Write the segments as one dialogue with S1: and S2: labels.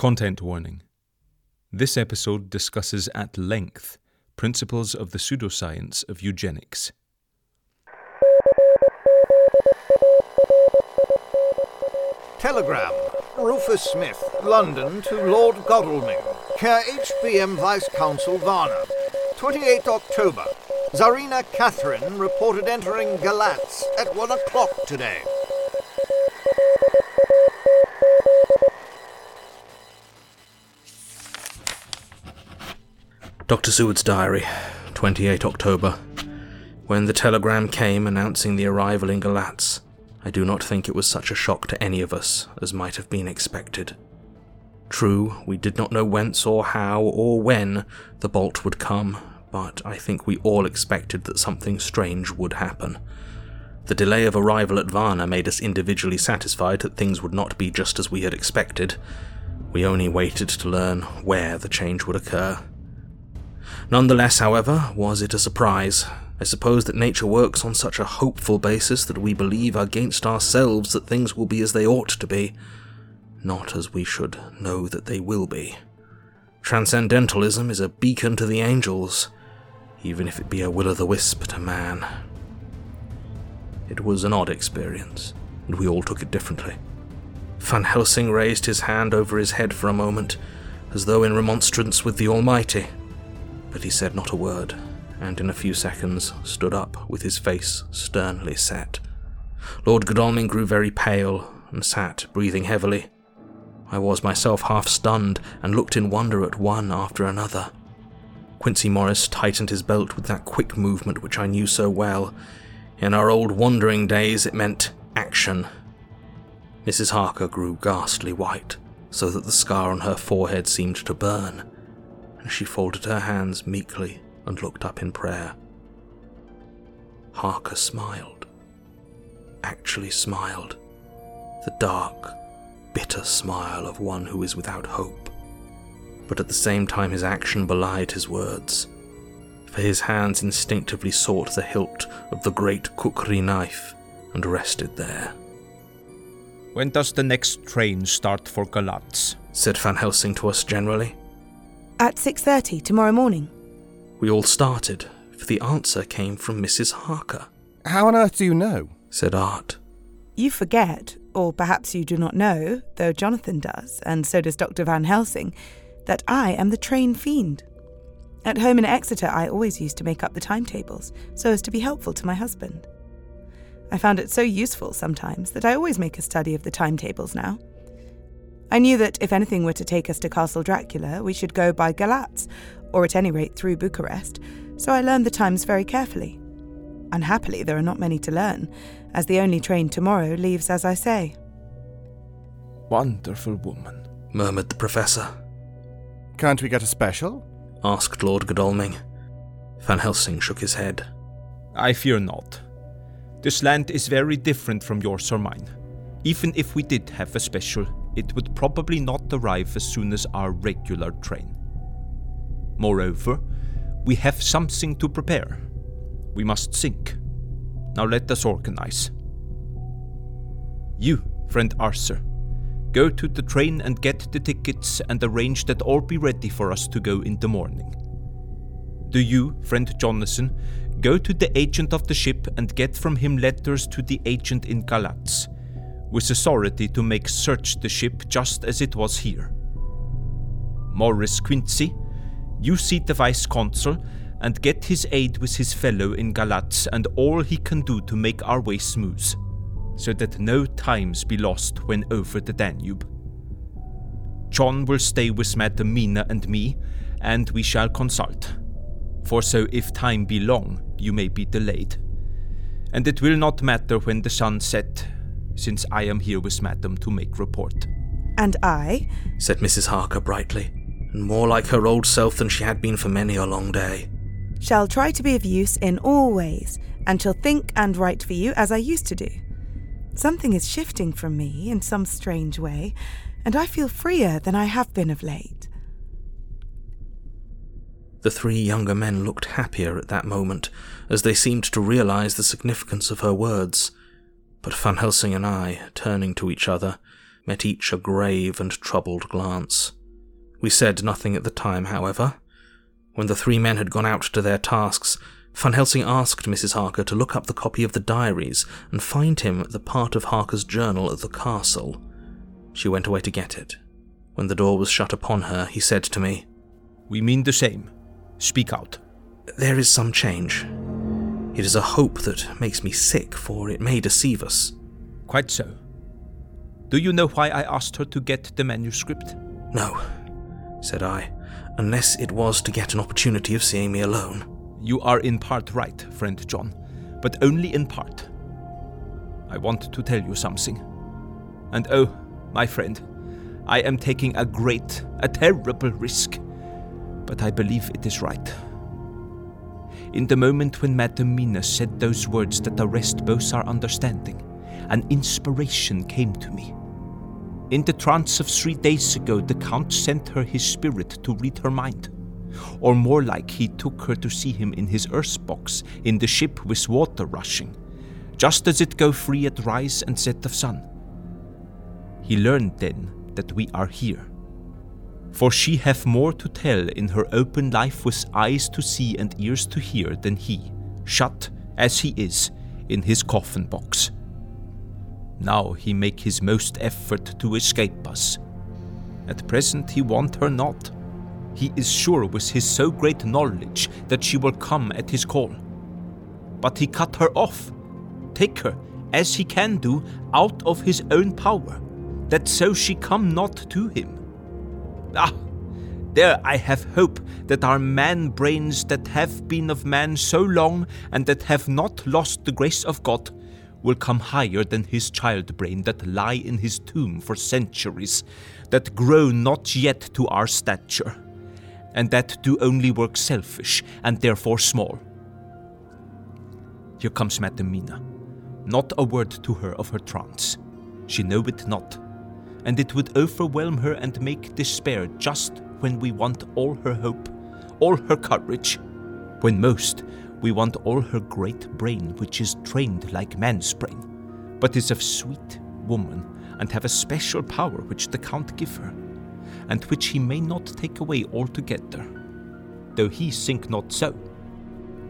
S1: Content warning. This episode discusses at length principles of the pseudoscience of eugenics.
S2: Telegram. Rufus Smith, London to Lord Godalming, Care HBM Vice Consul Varna. 28 October. Tsarina Catherine reported entering Galatz at 1 o'clock today.
S3: Dr. Seward's diary, 28 October. When the telegram came announcing the arrival in Galatz, I do not think it was such a shock to any of us as might have been expected. True, we did not know whence or how or when the bolt would come, but I think we all expected that something strange would happen. The delay of arrival at Varna made us individually satisfied that things would not be just as we had expected. We only waited to learn where the change would occur. Nonetheless, however, was it a surprise? I suppose that nature works on such a hopeful basis that we believe against ourselves that things will be as they ought to be, not as we should know that they will be. Transcendentalism is a beacon to the angels, even if it be a will o' the wisp to man. It was an odd experience, and we all took it differently. Van Helsing raised his hand over his head for a moment, as though in remonstrance with the Almighty but he said not a word, and in a few seconds stood up with his face sternly set. Lord Godalming grew very pale and sat breathing heavily. I was myself half stunned and looked in wonder at one after another. Quincey Morris tightened his belt with that quick movement which I knew so well. In our old wandering days, it meant action. Mrs. Harker grew ghastly white, so that the scar on her forehead seemed to burn and she folded her hands meekly and looked up in prayer. Harker smiled. Actually smiled. The dark, bitter smile of one who is without hope. But at the same time, his action belied his words, for his hands instinctively sought the hilt of the great kukri knife and rested there.
S4: When does the next train start for Galatz?
S3: said Van Helsing to us generally.
S5: At 6:30 tomorrow morning.
S3: We all started, for the answer came from Mrs. Harker.
S6: How on earth do you know?
S3: said Art.
S5: You forget, or perhaps you do not know, though Jonathan does, and so does Dr. Van Helsing, that I am the train fiend. At home in Exeter, I always used to make up the timetables so as to be helpful to my husband. I found it so useful sometimes that I always make a study of the timetables now. I knew that if anything were to take us to Castle Dracula, we should go by Galatz, or at any rate through Bucharest, so I learned the times very carefully. Unhappily, there are not many to learn, as the only train tomorrow leaves as I say.
S4: Wonderful woman,
S3: murmured the professor.
S6: Can't we get a special?
S3: asked Lord Godalming. Van Helsing shook his head.
S4: I fear not. This land is very different from yours or mine. Even if we did have a special, it would probably not arrive as soon as our regular train. Moreover, we have something to prepare. We must think. Now let us organize. You, friend Arthur, go to the train and get the tickets and arrange that all be ready for us to go in the morning. Do you, friend Jonathan, go to the agent of the ship and get from him letters to the agent in Galatz, with authority to make search the ship just as it was here. Morris Quincey, you see the vice consul and get his aid with his fellow in Galatz and all he can do to make our way smooth, so that no times be lost when over the Danube. John will stay with Madam Mina and me, and we shall consult. For so if time be long, you may be delayed. And it will not matter when the sun set, since I am here with Madam to make report.
S5: And I,
S3: said Mrs. Harker brightly, and more like her old self than she had been for many a long day.
S5: shall try to be of use in all ways, and shall think and write for you as I used to do. Something is shifting from me in some strange way, and I feel freer than I have been of late.
S3: The three younger men looked happier at that moment, as they seemed to realize the significance of her words. But Van Helsing and I, turning to each other, met each a grave and troubled glance. We said nothing at the time, however. When the three men had gone out to their tasks, Van Helsing asked Mrs. Harker to look up the copy of the diaries and find him the part of Harker's journal at the castle. She went away to get it. When the door was shut upon her, he said to me,
S4: We mean the same. Speak out.
S3: There is some change. It is a hope that makes me sick, for it may deceive us.
S4: Quite so. Do you know why I asked her to get the manuscript?
S3: No, said I, unless it was to get an opportunity of seeing me alone.
S4: You are in part right, friend John, but only in part. I want to tell you something. And oh, my friend, I am taking a great, a terrible risk, but I believe it is right. In the moment when Madam Mina said those words that arrest both our understanding, an inspiration came to me. In the trance of three days ago, the Count sent her his spirit to read her mind. Or more like he took her to see him in his earth box in the ship with water rushing, just as it go free at rise and set of sun. He learned then that we are here. For she hath more to tell in her open life with eyes to see and ears to hear than he, shut as he is in his coffin box. Now he make his most effort to escape us. At present he want her not. He is sure with his so great knowledge that she will come at his call. But he cut her off, take her, as he can do, out of his own power, that so she come not to him. Ah, there I have hope that our man brains that have been of man so long and that have not lost the grace of God will come higher than his child brain that lie in his tomb for centuries, that grow not yet to our stature, and that do only work selfish and therefore small. Here comes Madam Mina. Not a word to her of her trance. She know it not, and it would overwhelm her and make despair just when we want all her hope, all her courage, when most we want all her great brain, which is trained like man's brain, but is of sweet woman, and have a special power which the Count give her, and which he may not take away altogether, though he think not so.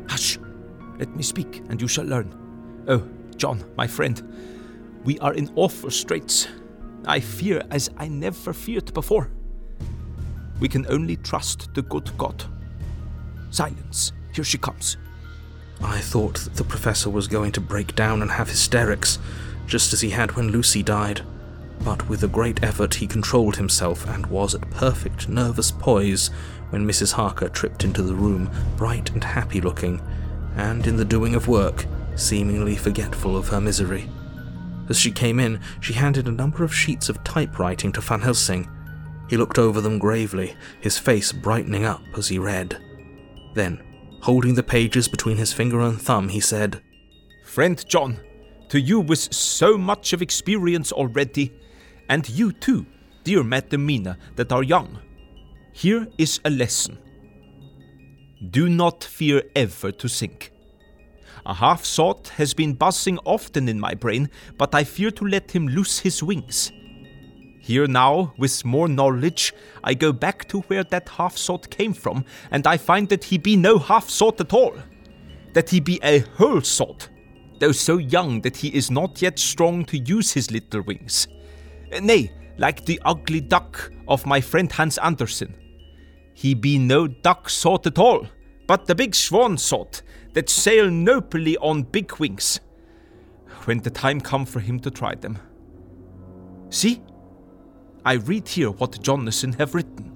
S4: Hush! Let me speak, and you shall learn. Oh, John, my friend, we are in awful straits. I fear as I never feared before. We can only trust the good God. Silence, here she comes.
S3: I thought that the professor was going to break down and have hysterics, just as he had when Lucy died. But with a great effort, he controlled himself and was at perfect nervous poise when Mrs. Harker tripped into the room, bright and happy looking, and in the doing of work, seemingly forgetful of her misery. As she came in, she handed a number of sheets of typewriting to Van Helsing. He looked over them gravely, his face brightening up as he read. Then, holding the pages between his finger and thumb, he said,
S4: Friend John, to you with so much of experience already, and you too, dear Madam Mina, that are young. Here is a lesson. Do not fear ever to sink. A half thought has been buzzing often in my brain, but I fear to let him loose his wings. Here now, with more knowledge, I go back to where that half thought came from, and I find that he be no half thought at all. That he be a whole thought, though so young that he is not yet strong to use his little wings. Nay, like the ugly duck of my friend Hans Andersen. He be no duck sort at all, but the big swan sort that sail nobly on big wings. When the time come for him to try them. See, I read here what Jonathan have written.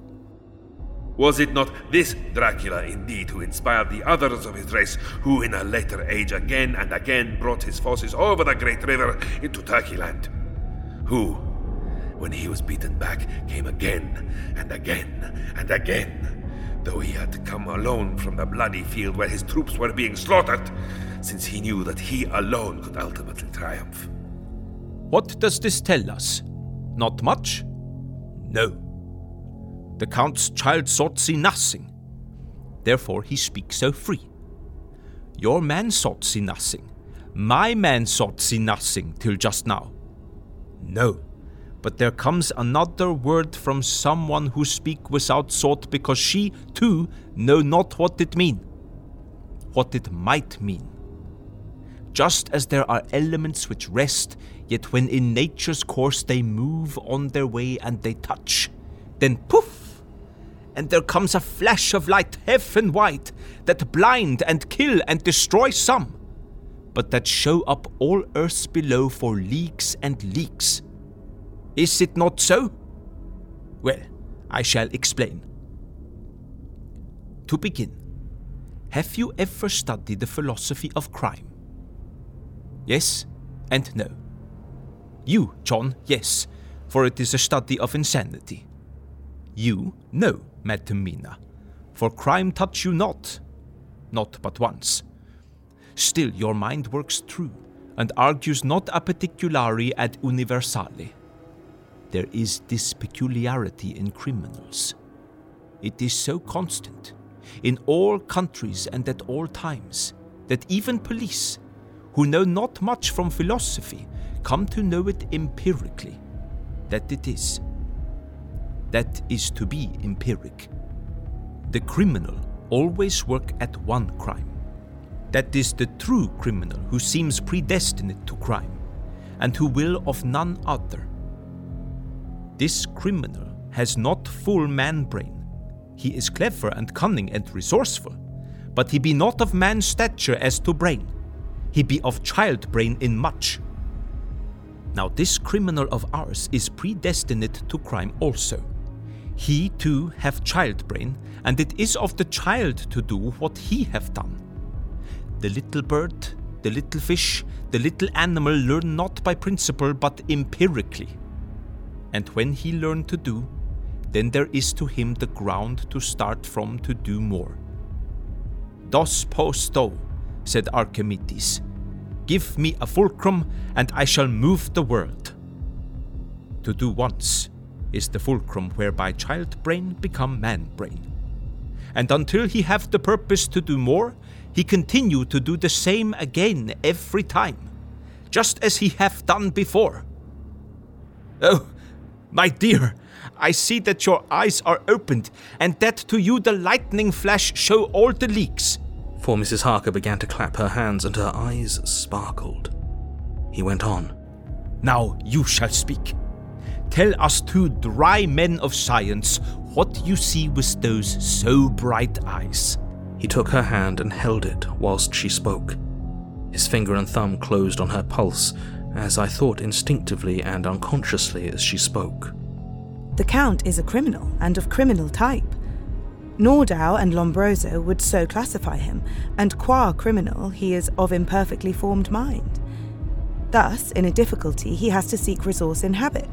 S7: Was it not this Dracula indeed who inspired the others of his race, who in a later age again and again brought his forces over the great river into Turkeyland? Who, when he was beaten back, came again and again and again, though he had come alone from the bloody field where his troops were being slaughtered, since he knew that he alone could ultimately triumph.
S4: What does this tell us? Not much? No. The Count's child sought see nothing. Therefore he speaks so free. Your man sought see nothing. My man sought see nothing till just now. No, but there comes another word from someone who speak without thought because she, too, know not what it mean. What it might mean. Just as there are elements which rest, yet when in nature's course they move on their way and they touch, then poof! And there comes a flash of light, heaven white, that blind and kill and destroy some, but that show up all earths below for leagues and leagues. Is it not so? Well, I shall explain. To begin, have you ever studied the philosophy of crime? Yes and no. You, John, yes, for it is a study of insanity. You, no, Madam Mina, for crime touch you not, not but once. Still your mind works true, and argues not a particulari ad universale. There is this peculiarity in criminals. It is so constant, in all countries and at all times, that even police, who know not much from philosophy, come to know it empirically, that it is. That is to be empiric. The criminal always work at one crime. That is the true criminal who seems predestined to crime, and who will of none other. This criminal has not full man brain. He is clever and cunning and resourceful, but he be not of man's stature as to brain. He be of child brain in much. Now this criminal of ours is predestined to crime also. He too have child brain, and it is of the child to do what he have done. The little bird, the little fish, the little animal learn not by principle but empirically. And when he learn to do, then there is to him the ground to start from to do more. Dos pou sto, said Archimedes. Give me a fulcrum, and I shall move the world. To do once is the fulcrum whereby child brain become man brain. And until he have the purpose to do more, he continue to do the same again every time, just as he have done before. Oh, my dear, I see that your eyes are opened, and that to you the lightning flash show all the leaks.
S3: For Mrs. Harker began to clap her hands and her eyes sparkled. He went on.
S4: Now you shall speak. Tell us two dry men of science what you see with those so bright eyes.
S3: He took her hand and held it whilst she spoke. His finger and thumb closed on her pulse, as I thought instinctively and unconsciously as she spoke.
S5: The Count is a criminal, and of criminal type. Nordau and Lombroso would so classify him, and qua criminal, he is of imperfectly formed mind. Thus, in a difficulty, he has to seek resource in habit.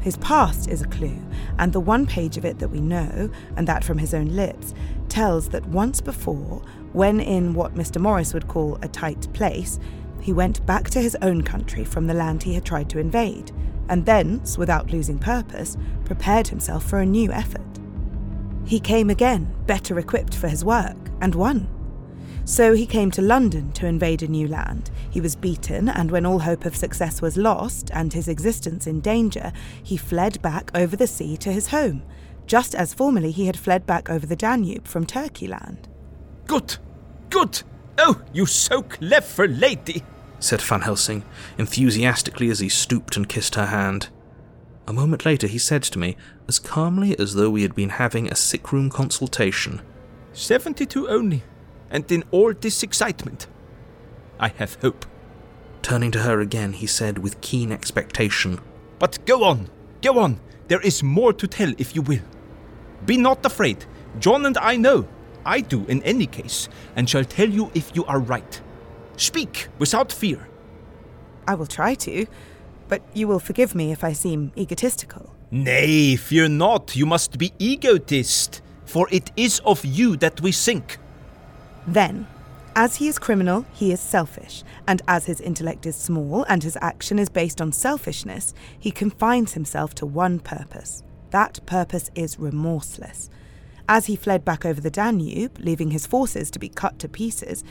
S5: His past is a clue, and the one page of it that we know, and that from his own lips, tells that once before, when in what Mr. Morris would call a tight place, he went back to his own country from the land he had tried to invade, and thence, without losing purpose, prepared himself for a new effort. He came again, better equipped for his work, and won. So he came to London to invade a new land. He was beaten, and when all hope of success was lost and his existence in danger, he fled back over the sea to his home, just as formerly he had fled back over the Danube from Turkey land.
S4: Good! Good! Oh, you so clever lady!
S3: Said Van Helsing, enthusiastically as he stooped and kissed her hand. A moment later, he said to me, as calmly as though we had been having a sick room consultation
S4: Seventy two only, and in all this excitement. I have hope.
S3: Turning to her again, he said with keen expectation,
S4: But go on, go on. There is more to tell if you will. Be not afraid. John and I know. I do in any case, and shall tell you if you are right. Speak without fear.
S5: I will try to, but you will forgive me if I seem egotistical.
S4: Nay, fear not. You must be egotist, for it is of you that we think.
S5: Then, as he is criminal, he is selfish, and as his intellect is small and his action is based on selfishness, he confines himself to one purpose. That purpose is remorseless. As he fled back over the Danube, leaving his forces to be cut to pieces,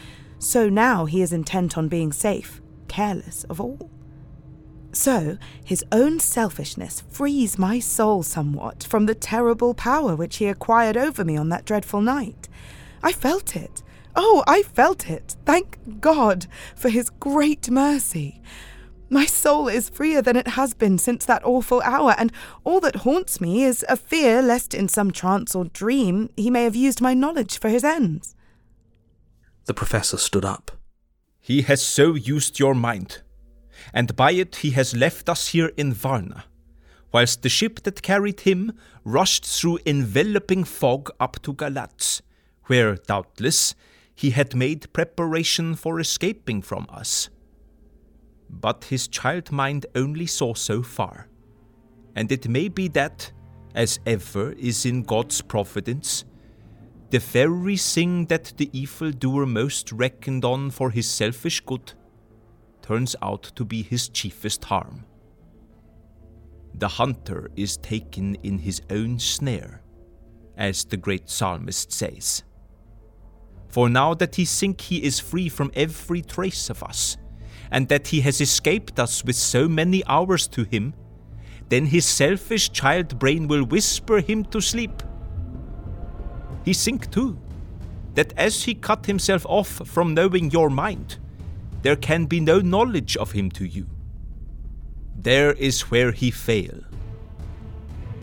S5: so now he is intent on being safe, careless of all. So, his own selfishness frees my soul somewhat from the terrible power which he acquired over me on that dreadful night. I felt it. Oh, I felt it. Thank God for his great mercy. My soul is freer than it has been since that awful hour, and all that haunts me is a fear lest in some trance or dream he may have used my knowledge for his ends.
S3: The professor stood up.
S4: He has so used your mind, and by it he has left us here in Varna, whilst the ship that carried him rushed through enveloping fog up to Galatz, where, doubtless, he had made preparation for escaping from us. But his child mind only saw so far, and it may be that, as ever is in God's providence, the very thing that the evildoer most reckoned on for his selfish good turns out to be his chiefest harm. The hunter is taken in his own snare, as the great psalmist says. For now that he think he is free from every trace of us, and that he has escaped us with so many hours to him, then his selfish child brain will whisper him to sleep. He think too that as he cut himself off from knowing your mind, there can be no knowledge of him to you. There is where he fail.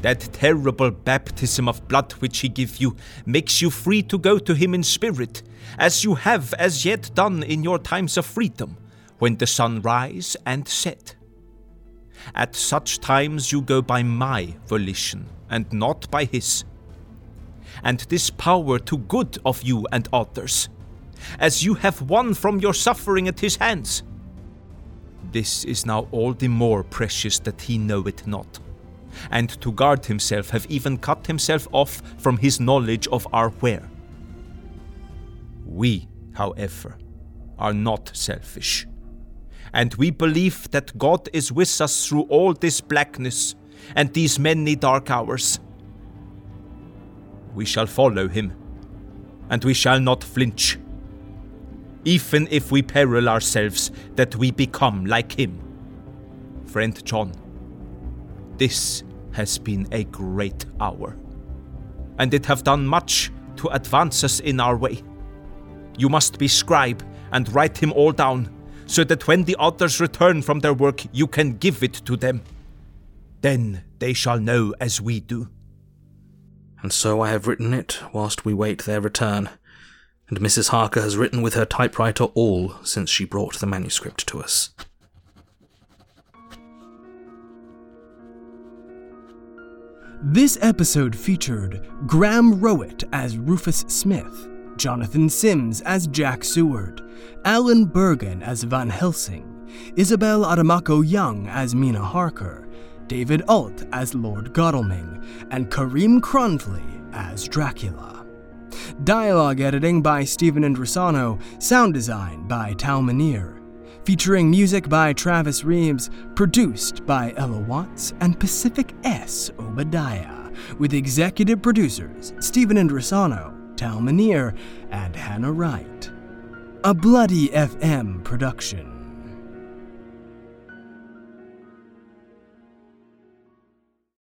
S4: That terrible baptism of blood which he give you makes you free to go to him in spirit, as you have as yet done in your times of freedom, when the sun rise and set. At such times you go by my volition, and not by his. And this power to good of you and others, as you have won from your suffering at his hands. This is now all the more precious that he know it not, and to guard himself have even cut himself off from his knowledge of our where. We, however, are not selfish, and we believe that God is with us through all this blackness and these many dark hours. We shall follow him, and we shall not flinch even if we peril ourselves that we become like him. Friend John, this has been a great hour, and it have done much to advance us in our way. You must be scribe and write him all down, so that when the others return from their work, you can give it to them. Then they shall know as we do.
S3: And so I have written it whilst we wait their return and Mrs. Harker has written with her typewriter all since she brought the manuscript to us.
S8: This episode featured Graham Rowat as Rufus Smith, Jonathan Sims as Jack Seward, Alan Burgon as Van Helsing, Isabel Adomakoh Young as Mina Harker, David Ault as Lord Godalming, and Karim Kronfli as Dracula. Dialogue editing by Stephen Indrisano, sound design by Tal Minear. featuring music by Travis Reaves, produced by Ella Watts and Pacific S. Obadiah, with executive producers Stephen Indrisano, Tal Minear, and Hannah Wright. A Bloody FM production.